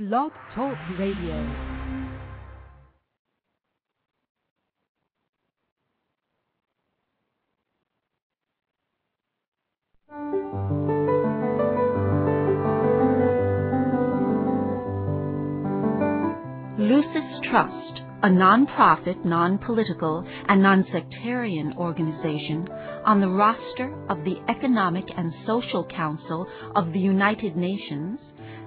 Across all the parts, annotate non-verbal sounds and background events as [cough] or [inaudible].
Blog Talk Radio. Lucis Trust, a non-profit, non-political, and non-sectarian organization on the roster of the Economic and Social Council of the United Nations,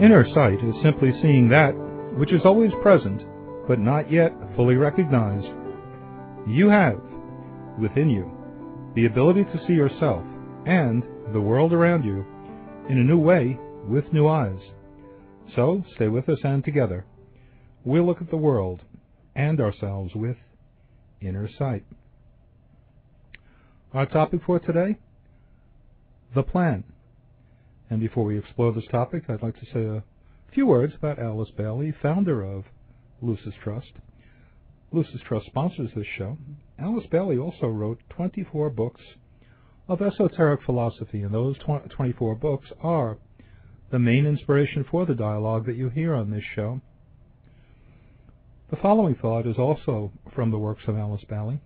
Inner sight is simply seeing that which is always present, but not yet fully recognized. You have, within you, the ability to see yourself and the world around you in a new way with new eyes. So, stay with us and together, we'll look at the world and ourselves with inner sight. Our topic for today the plan. And before we explore this topic, I'd like to say a few words about Alice Bailey, founder of Lucis Trust. Lucis Trust sponsors this show. Alice Bailey also wrote 24 books of esoteric philosophy, and those 24 books are the main inspiration for the dialogue that you hear on this show. The following thought is also from the works of Alice Bailey.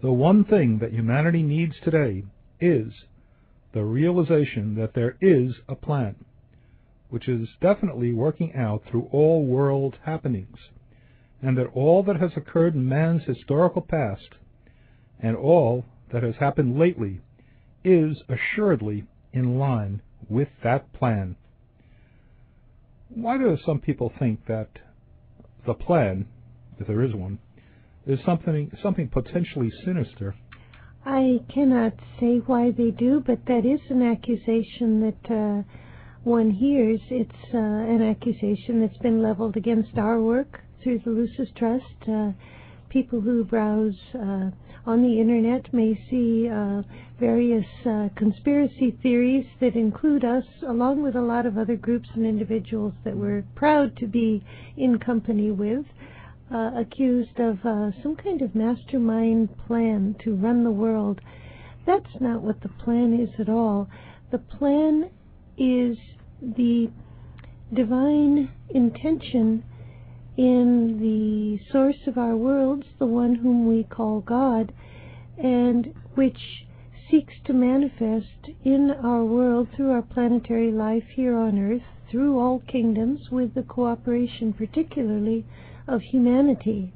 The one thing that humanity needs today is the realization that there is a plan, which is definitely working out through all world happenings, and that all that has occurred in man's historical past and all that has happened lately is assuredly in line with that plan. Why do some people think that the plan, if there is one, is something something potentially sinister? I cannot say why they do, but that is an accusation that uh, one hears. It's uh, an accusation that's been leveled against our work through the Lucis Trust. Uh, people who browse uh, on the internet may see uh, various uh, conspiracy theories that include us, along with a lot of other groups and individuals that we're proud to be in company with uh, accused of uh, some kind of mastermind plan to run the world. That's not what the plan is at all. The plan is the divine intention in the source of our worlds, the one whom we call God, and which seeks to manifest in our world through our planetary life here on Earth, through all kingdoms, with the cooperation particularly of humanity.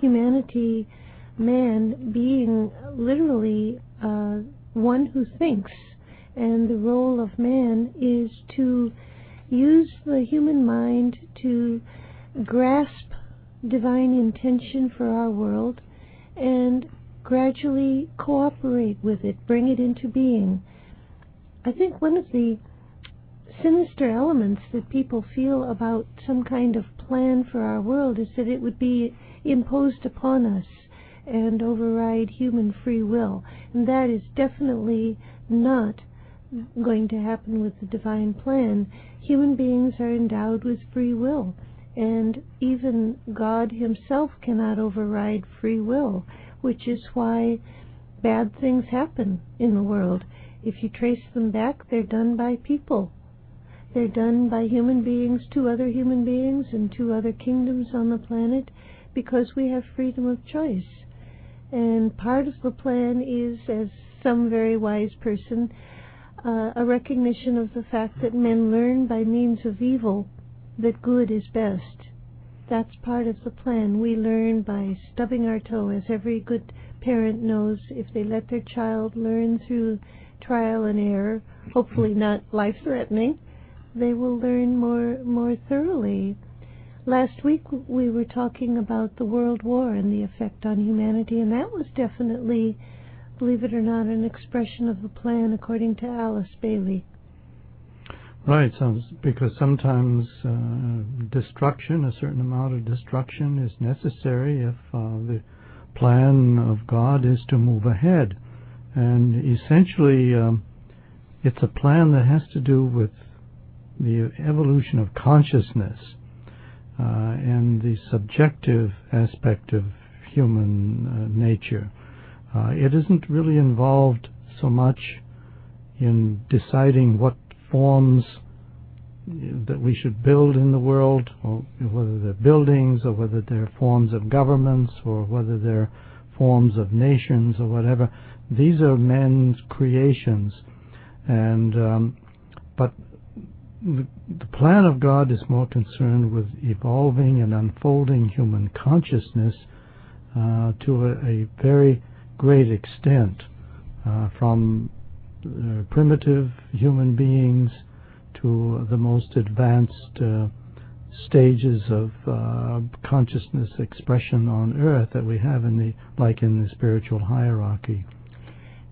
Humanity, man, being literally uh, one who thinks, and the role of man is to use the human mind to grasp divine intention for our world and gradually cooperate with it, bring it into being. I think one of the sinister elements that people feel about some kind of plan for our world is that it would be imposed upon us and override human free will. And that is definitely not going to happen with the divine plan. Human beings are endowed with free will, and even God Himself cannot override free will, which is why bad things happen in the world. If you trace them back, they're done by people they're done by human beings to other human beings and to other kingdoms on the planet because we have freedom of choice. And part of the plan is, as some very wise person uh, a recognition of the fact that men learn by means of evil that good is best. That's part of the plan. We learn by stubbing our toe, as every good parent knows. If they let their child learn through trial and error, hopefully not life threatening, they will learn more more thoroughly. Last week we were talking about the World War and the effect on humanity, and that was definitely, believe it or not, an expression of the plan according to Alice Bailey. Right, so because sometimes uh, destruction, a certain amount of destruction, is necessary if uh, the plan of God is to move ahead. And essentially, um, it's a plan that has to do with the evolution of consciousness uh, and the subjective aspect of human uh, nature. Uh, it isn't really involved so much in deciding what forms that we should build in the world, or whether they're buildings, or whether they're forms of governments, or whether they're forms of nations, or whatever. These are men's creations, and um, but the, the plan of God is more concerned with evolving and unfolding human consciousness uh, to a, a, very great extent, uh, from uh, primitive human beings to the most advanced uh, stages of uh, consciousness expression on earth that we have in the like in the spiritual hierarchy.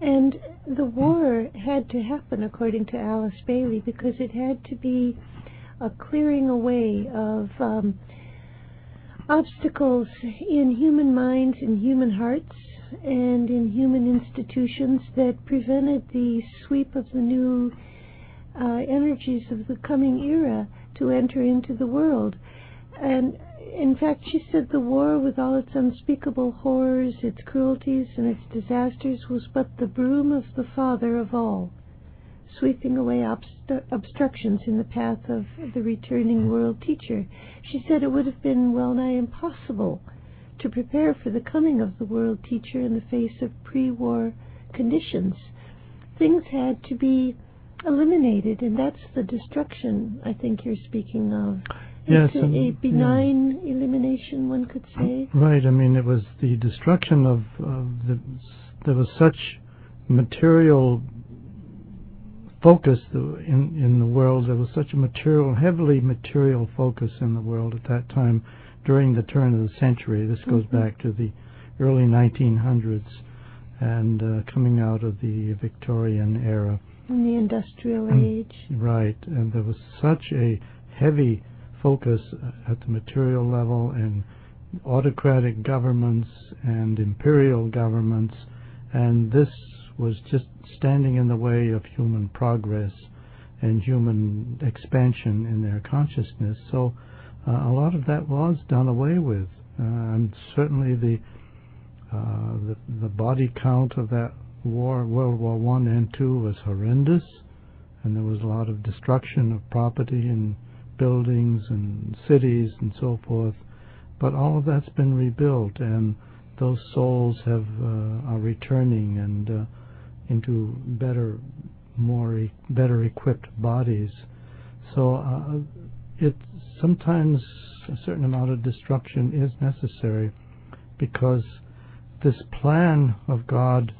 And the war had to happen according to Alice Bailey because it had to be a clearing away of um, obstacles in human minds, in human hearts, and in human institutions that prevented the sweep of the new uh, energies of the coming era to enter into the world. And in fact, she said the war, with all its unspeakable horrors, its cruelties, and its disasters, was but the broom of the Father of all, sweeping away obstru- obstructions in the path of the returning world teacher. She said it would have been well nigh impossible to prepare for the coming of the world teacher in the face of pre war conditions. Things had to be eliminated, and that's the destruction I think you're speaking of. Yes, it's a, a benign yeah. elimination, one could say. Right. I mean, it was the destruction of, of the. There was such material focus in in the world. There was such a material, heavily material focus in the world at that time during the turn of the century. This goes mm-hmm. back to the early 1900s and uh, coming out of the Victorian era in the industrial age. Right, and there was such a heavy focus at the material level and autocratic governments and imperial governments, and this was just standing in the way of human progress and human expansion in their consciousness. So uh, a lot of that was done away with, uh, and certainly the, uh, the the body count of that war, World War One and Two, was horrendous, and there was a lot of destruction of property and buildings and cities and so forth. But all of that's been rebuilt, and those souls have uh, are returning and uh, into better, more e- better equipped bodies. So uh, it sometimes a certain amount of destruction is necessary because this plan of God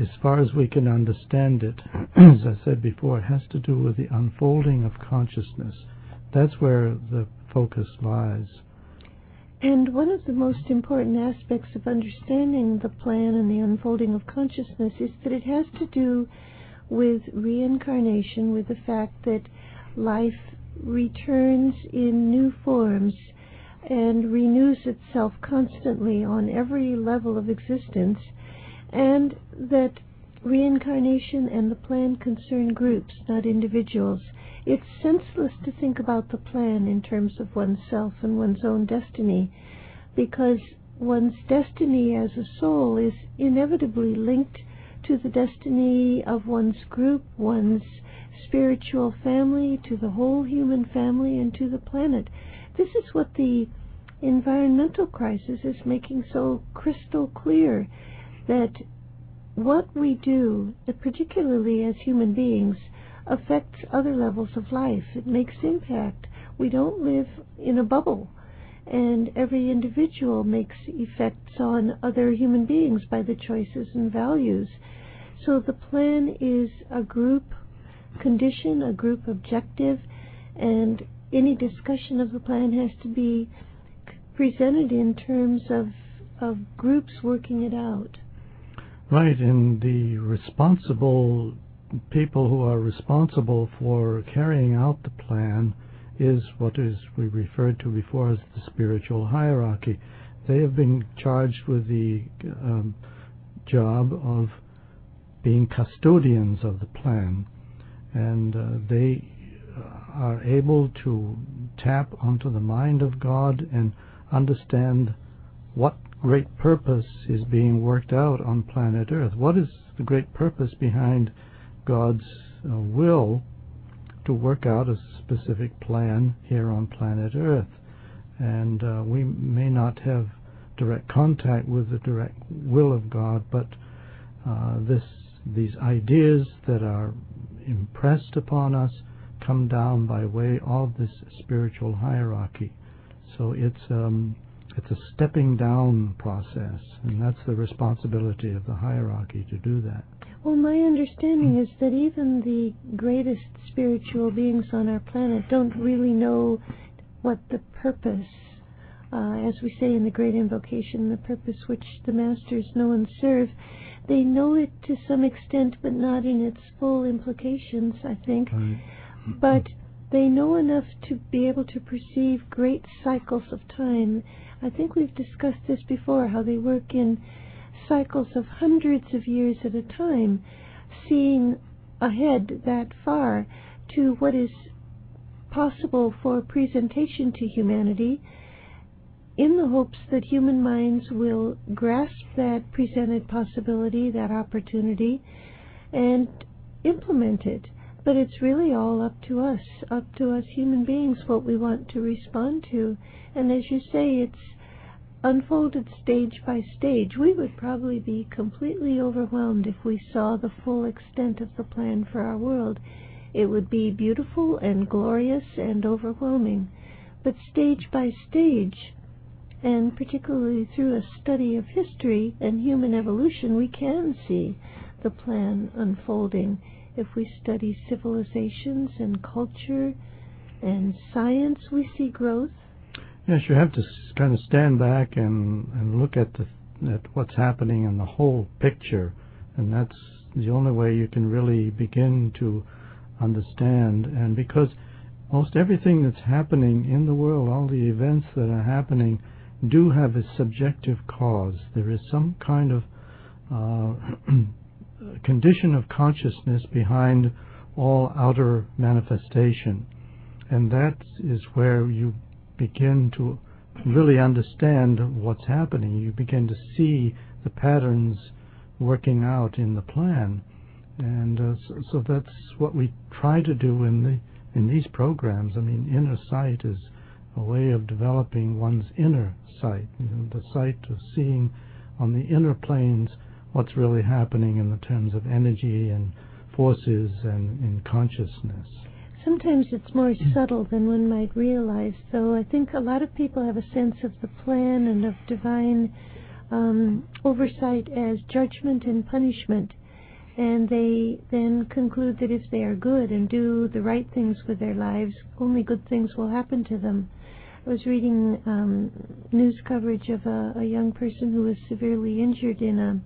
as far as we can understand it, [clears throat] as I said before, it has to do with the unfolding of consciousness. That's where the focus lies. And one of the most important aspects of understanding the plan and the unfolding of consciousness is that it has to do with reincarnation, with the fact that life returns in new forms and renews itself constantly on every level of existence and that reincarnation and the plan concern groups, not individuals. It's senseless to think about the plan in terms of oneself and one's own destiny, because one's destiny as a soul is inevitably linked to the destiny of one's group, one's spiritual family, to the whole human family, and to the planet. This is what the environmental crisis is making so crystal clear that what we do, particularly as human beings, affects other levels of life. It makes impact. We don't live in a bubble. And every individual makes effects on other human beings by the choices and values. So the plan is a group condition, a group objective, and any discussion of the plan has to be presented in terms of, of groups working it out. Right, and the responsible people who are responsible for carrying out the plan is what is we referred to before as the spiritual hierarchy. They have been charged with the um, job of being custodians of the plan, and uh, they are able to tap onto the mind of God and understand what great purpose is being worked out on planet Earth. What is the great purpose behind God's uh, will to work out a specific plan here on planet Earth? And uh, we may not have direct contact with the direct will of God, but uh, this these ideas that are impressed upon us come down by way of this spiritual hierarchy. So it's um, it's a stepping down process, and that's the responsibility of the hierarchy to do that. Well, my understanding is that even the greatest spiritual beings on our planet don't really know what the purpose, uh, as we say in the Great Invocation, the purpose which the Masters know and serve. They know it to some extent, but not in its full implications, I think. Right. But they know enough to be able to perceive great cycles of time I think we've discussed this before how they work in cycles of hundreds of years at a time, seeing ahead that far to what is possible for presentation to humanity in the hopes that human minds will grasp that presented possibility, that opportunity, and implement it. But it's really all up to us, up to us human beings, what we want to respond to. And as you say, it's unfolded stage by stage. We would probably be completely overwhelmed if we saw the full extent of the plan for our world. It would be beautiful and glorious and overwhelming. But stage by stage, and particularly through a study of history and human evolution, we can see the plan unfolding. If we study civilizations and culture and science, we see growth Yes, you have to kind of stand back and, and look at the at what's happening in the whole picture, and that's the only way you can really begin to understand. And because most everything that's happening in the world, all the events that are happening, do have a subjective cause. There is some kind of uh, [clears throat] condition of consciousness behind all outer manifestation. And that is where you begin to really understand what's happening. You begin to see the patterns working out in the plan, and uh, so, so, that's what we try to do in the in these programs. I mean, inner sight is a way of developing one's inner sight, you know, the sight of seeing on the inner planes what's really happening in the terms of energy and forces and in consciousness sometimes it's more subtle than one might realize. So I think a lot of people have a sense of the plan and of divine um, oversight as judgment and punishment. And they then conclude that if they are good and do the right things with their lives, only good things will happen to them. I was reading um, news coverage of a, a young person who was severely injured in a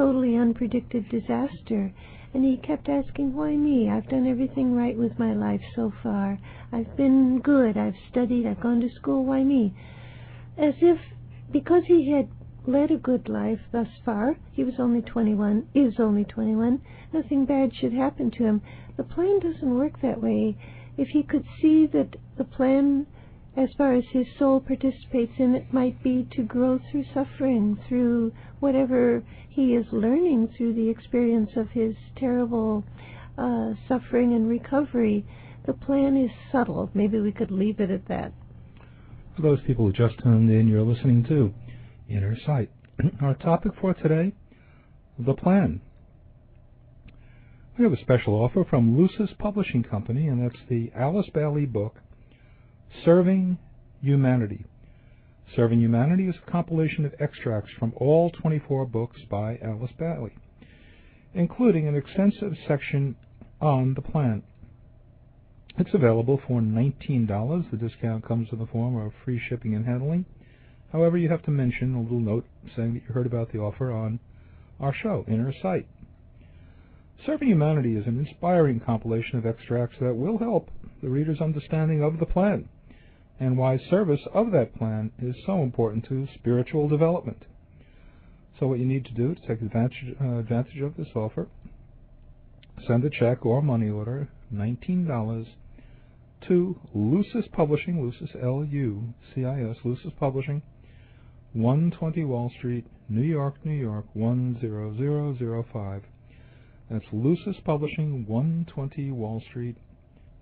totally unpredicted disaster and he kept asking, Why me? I've done everything right with my life so far. I've been good. I've studied. I've gone to school. Why me? As if because he had led a good life thus far, he was only 21, is only 21, nothing bad should happen to him. The plan doesn't work that way. If he could see that the plan as far as his soul participates in it, might be to grow through suffering, through whatever he is learning through the experience of his terrible uh, suffering and recovery. The plan is subtle. Maybe we could leave it at that. For those people who just tuned in, you're listening to Inner Sight. [clears throat] Our topic for today the plan. We have a special offer from Lucis Publishing Company, and that's the Alice Bailey book, Serving Humanity. Serving Humanity is a compilation of extracts from all 24 books by Alice Bailey, including an extensive section on the plan. It's available for $19. The discount comes in the form of free shipping and handling. However, you have to mention a little note saying that you heard about the offer on our show, Inner Sight. Serving Humanity is an inspiring compilation of extracts that will help the reader's understanding of the plan and why service of that plan is so important to spiritual development. So, what you need to do to take advantage, uh, advantage of this offer, send a check or money order, $19, to Lucis Publishing, Lucis L U C I S, Lucis Publishing, 120 Wall Street, New York, New York 10005. That's Lucis Publishing, 120 Wall Street,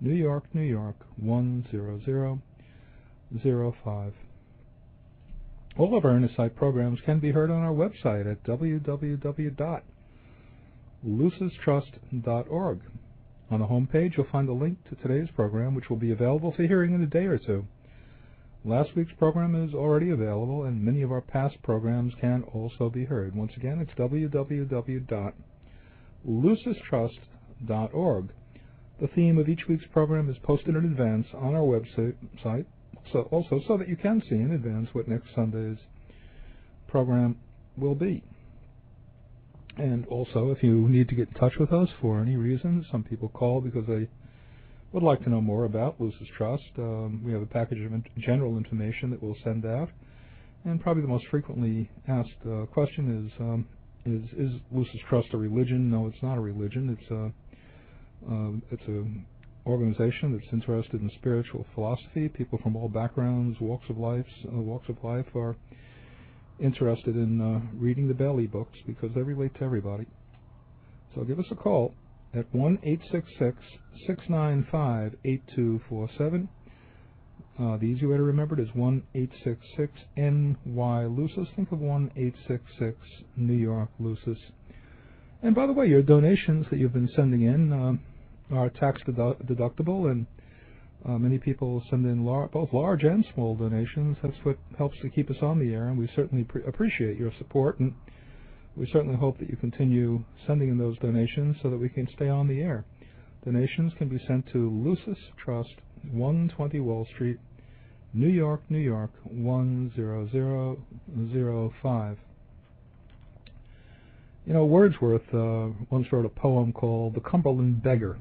New York, New York 10005. All of our Inner Sight programs can be heard on our website at www.lucistrust.org. On the homepage, you'll find a link to today's program, which will be available for hearing in a day or two. Last week's program is already available, and many of our past programs can also be heard. Once again, it's www.lucistrust.org. The theme of each week's program is posted in advance on our website, so also so that you can see in advance what next Sunday's program will be. And also, if you need to get in touch with us for any reason, some people call because they would like to know more about Lucis Trust, um, we have a package of in- general information that we'll send out. And probably the most frequently asked uh, question is, um, is is Lucis Trust a religion? No, it's not a religion. It's a uh, it's a organization that's interested in spiritual philosophy. People from all backgrounds, walks of life, uh, walks of life are interested in uh, reading the Bailey books because they relate to everybody. So give us a call at 1 695 8247. Uh, the easy way to remember it is 1 NY Lucis. Think of 1 New York Lucis. And by the way, your donations that you've been sending in uh, are tax dedu- deductible, and uh, many people send in lar- both large and small donations. That's what helps to keep us on the air, and we certainly pre- appreciate your support. And we certainly hope that you continue sending in those donations so that we can stay on the air. Donations can be sent to Lucis Trust, 120 Wall Street, New York, New York 10005. You know, Wordsworth uh, once wrote a poem called The Cumberland Beggar.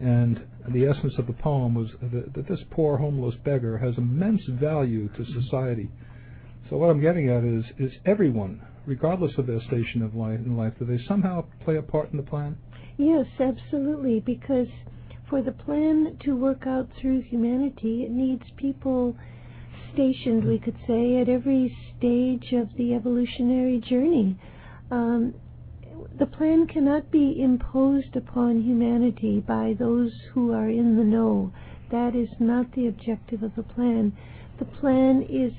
And the essence of the poem was that, this poor homeless beggar has immense value to society. So what I'm getting at is, is everyone, regardless of their station of life in life, do they somehow play a part in the plan? Yes, absolutely, because for the plan to work out through humanity, it needs people stationed, we could say, at every stage of the evolutionary journey. Um, the plan cannot be imposed upon humanity by those who are in the know. That is not the objective of the plan. The plan is,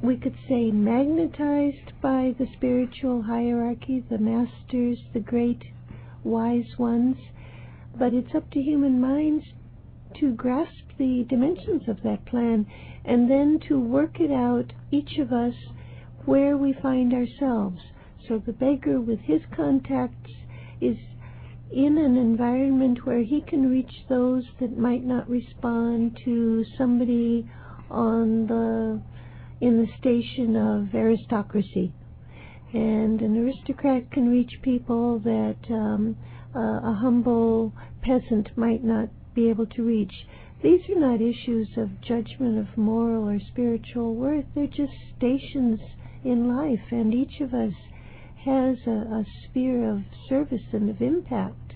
we could say, magnetized by the spiritual hierarchy, the masters, the great wise ones, but it's up to human minds to grasp the dimensions of that plan and then to work it out, each of us, where we find ourselves. So the beggar, with his contacts, is in an environment where he can reach those that might not respond to somebody on the in the station of aristocracy and an aristocrat can reach people that um, uh, a humble peasant might not be able to reach. These are not issues of judgment of moral or spiritual worth. They're just stations in life, and each of us has a, a sphere of service and of impact,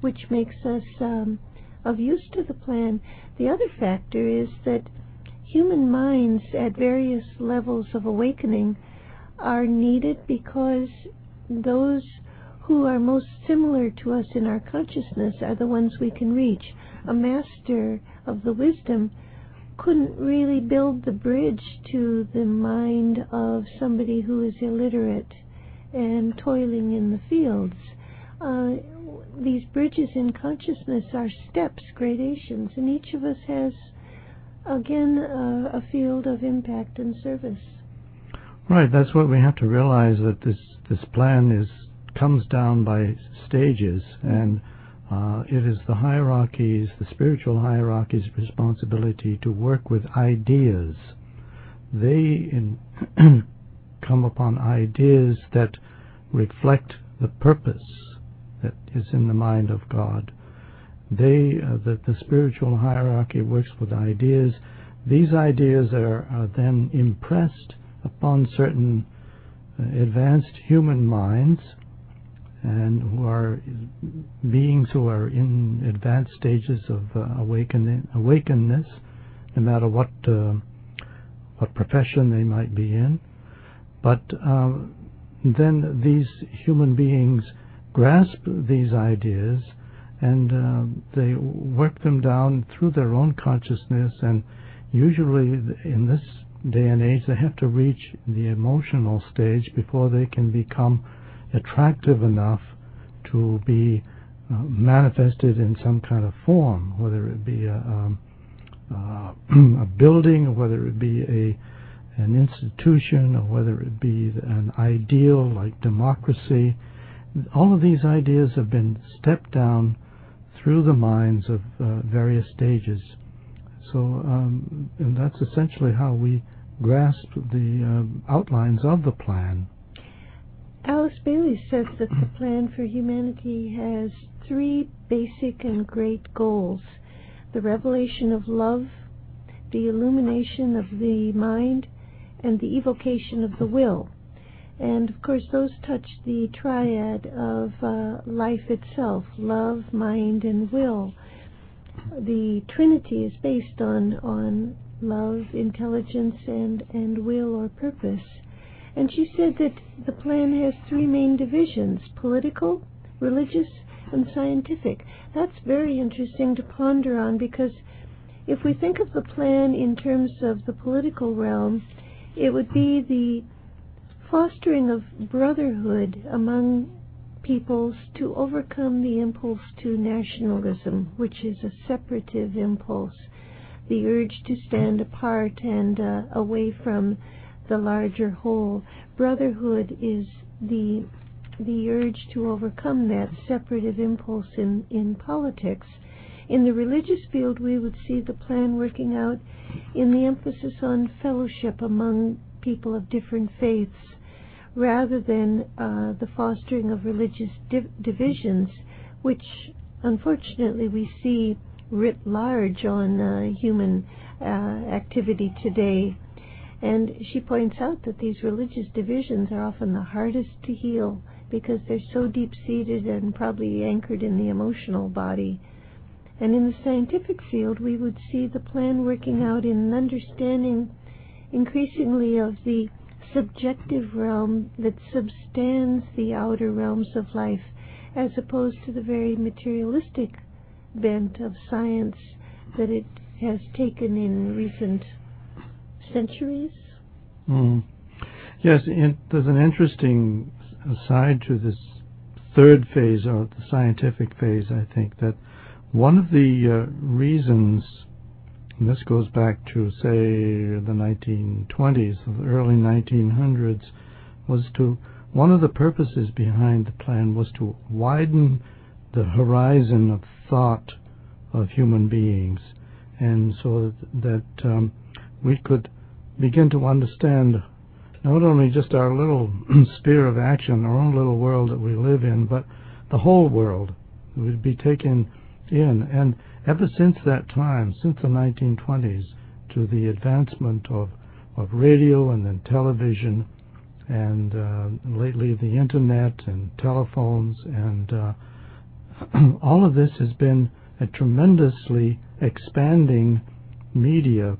which makes us um, of use to the plan. The other factor is that human minds at various levels of awakening are needed because those who are most similar to us in our consciousness are the ones we can reach. A master of the wisdom couldn't really build the bridge to the mind of somebody who is illiterate and toiling in the fields. Uh, these bridges in consciousness are steps, gradations, and each of us has, again, uh, a field of impact and service. Right. That's what we have to realize that this this plan is comes down by stages, and uh, it is the hierarchies, the spiritual hierarchies' responsibility to work with ideas. They in, [clears throat] [clears throat] come upon ideas that reflect the purpose that is in the mind of God. They, uh, the, the spiritual hierarchy works with ideas. These ideas are, are then impressed upon certain uh, advanced human minds and who are beings who are in advanced stages of uh, awakening, awakeness, no matter what uh, what profession they might be in. But uh, then these human beings grasp these ideas and uh, they work them down through their own consciousness. And usually in this day and age they have to reach the emotional stage before they can become attractive enough to be uh, manifested in some kind of form, whether it be a, um, uh, [clears throat] a building, whether it be a an institution, or whether it be an ideal like democracy. All of these ideas have been stepped down through the minds of uh, various stages. So, um, and that's essentially how we grasp the uh, outlines of the plan. Alice Bailey says that the plan for humanity has three basic and great goals the revelation of love, the illumination of the mind, and the evocation of the will. And of course, those touch the triad of uh, life itself love, mind, and will. The Trinity is based on, on love, intelligence, and, and will or purpose. And she said that the plan has three main divisions political, religious, and scientific. That's very interesting to ponder on because if we think of the plan in terms of the political realm, it would be the fostering of brotherhood among peoples to overcome the impulse to nationalism, which is a separative impulse, the urge to stand apart and uh, away from the larger whole. Brotherhood is the the urge to overcome that separative impulse in, in politics. In the religious field, we would see the plan working out in the emphasis on fellowship among people of different faiths rather than uh, the fostering of religious div- divisions, which unfortunately we see writ large on uh, human uh, activity today. And she points out that these religious divisions are often the hardest to heal because they're so deep seated and probably anchored in the emotional body. And in the scientific field, we would see the plan working out in an understanding increasingly of the subjective realm that substands the outer realms of life, as opposed to the very materialistic bent of science that it has taken in recent centuries. Mm. Yes, there's an interesting aside to this third phase or the scientific phase, I think that one of the uh, reasons, and this goes back to say the 1920s, the early 1900s, was to one of the purposes behind the plan was to widen the horizon of thought of human beings, and so that, um, we could begin to understand not only just our little [clears throat] sphere of action, our own little world that we live in, but the whole world. Would be taken in. And ever since that time, since the 1920s, to the advancement of, of radio and then television, and uh, lately the internet and telephones, and uh, [clears throat] all of this has been a tremendously expanding media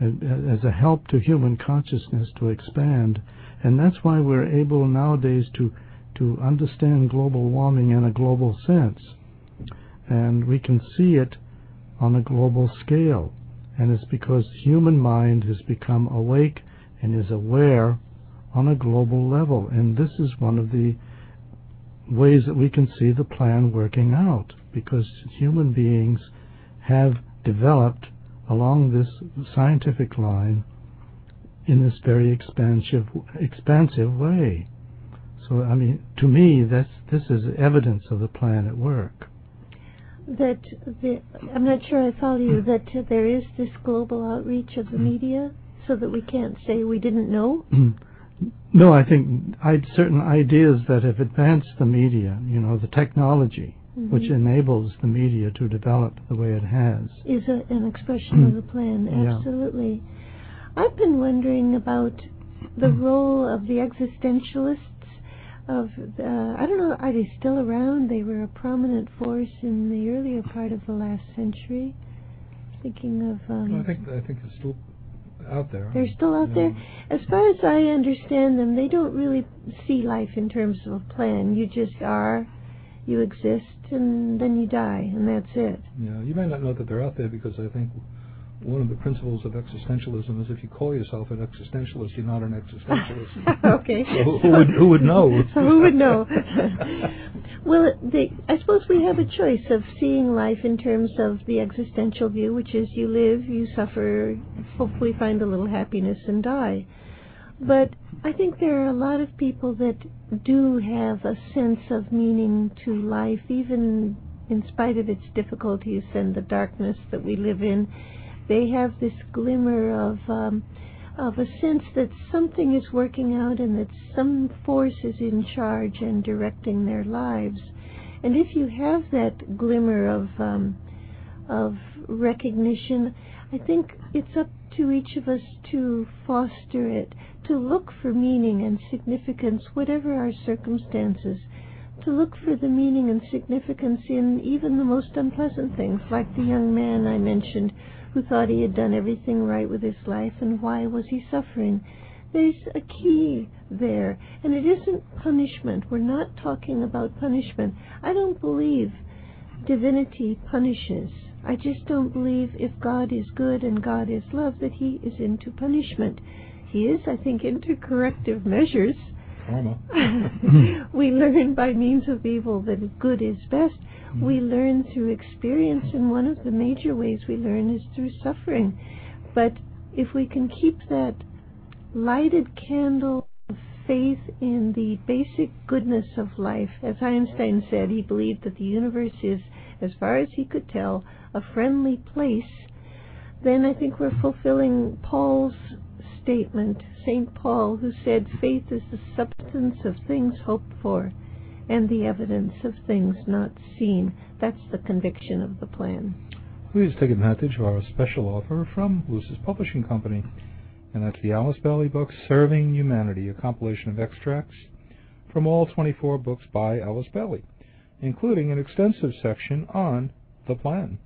as a help to human consciousness to expand. And that's why we're able nowadays to, to understand global warming in a global sense. And we can see it on a global scale. And it's because human mind has become awake and is aware on a global level. And this is one of the ways that we can see the plan working out because human beings have developed along this scientific line in this very expansive expansive way. So I mean, to me, that's this is evidence of the plan at work. That the, I'm not sure I follow you. That there is this global outreach of the media, so that we can't say we didn't know. [clears throat] No, I think I certain ideas that have advanced the media, you know, the technology Mhm. which enables the media to develop the way it has. is a, an expression of the [clears throat] plan. Yeah. Absolutely. I've been wondering about the role of the existentialists. Of uh, I don't know, are they still around? They were a prominent force in the earlier part of the last century. Thinking of um, I think I think it's still out there. they're still out there. As far as I understand them, they don't really see life in terms of a plan. You just are, you exist, and then you die, and that's it. Yeah, you may not know that they're out there because I think one of the principles of existentialism is if you call yourself an existentialist, you're not an existentialist. [laughs] okay. Who, who would who would know? [laughs] Who would know? [laughs] well, they, I suppose we have a choice of seeing life in terms of the existential view, which is you live, you suffer, hopefully find a little happiness and die. But I think there are a lot of people that do have a sense of meaning to life, even in spite of its difficulties and the darkness that we live in. They have this glimmer of um, of a sense that something is working out and that some force is in charge and directing their lives. And if you have that glimmer of um, of recognition, I think it's up to each of us to foster it, to look for meaning and significance, whatever our circumstances, to look for the meaning and significance in even the most unpleasant things, like the young man I mentioned who thought he had done everything right with his life, and why was he suffering? There's a key there, and it isn't punishment. We're not talking about punishment. I don't believe divinity punishes. I just don't believe if God is good and God is love that he is into punishment. He is, I think, into corrective measures. Karma. [laughs] we learn by means of evil that good is best. We mm. learn through experience, and one of the major ways we learn is through suffering. But if we can keep that lighted candle of faith in the basic goodness of life, as Einstein said, he believed that the universe is, as far as he could tell, a friendly place, then I think we're fulfilling Paul's statement, St. Paul, who said, Faith is the substance of things hoped for and the evidence of things not seen. That's the conviction of the plan. Please take advantage of our special offer from Lucis Publishing Company, and that's the Alice Bailey book Serving Humanity, a compilation of extracts from all 24 books by Alice Bailey, including an extensive section on the plan.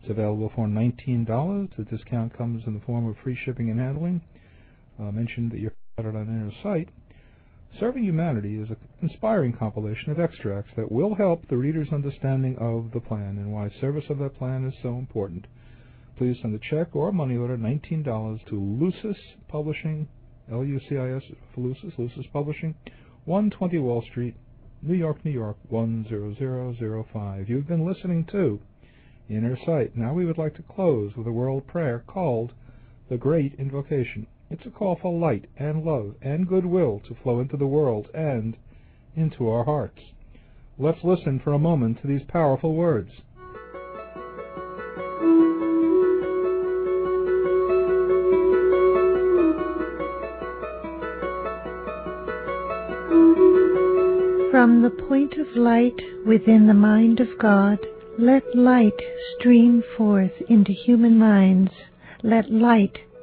It's available for $19. The discount comes in the form of free shipping and handling. Uh, mentioned that you're it on Inner Sight. Serving Humanity is an inspiring compilation of extracts that will help the reader's understanding of the plan and why service of that plan is so important. Please send a check or money order, $19, to Lucis Publishing, L-U-C-I-S Lucis, Lucis Publishing, 120 Wall Street, New York, New York, 10005. You've been listening to Inner Sight. Now we would like to close with a world prayer called the Great Invocation. It's a call for light and love and goodwill to flow into the world and into our hearts. Let's listen for a moment to these powerful words. From the point of light within the mind of God, let light stream forth into human minds. Let light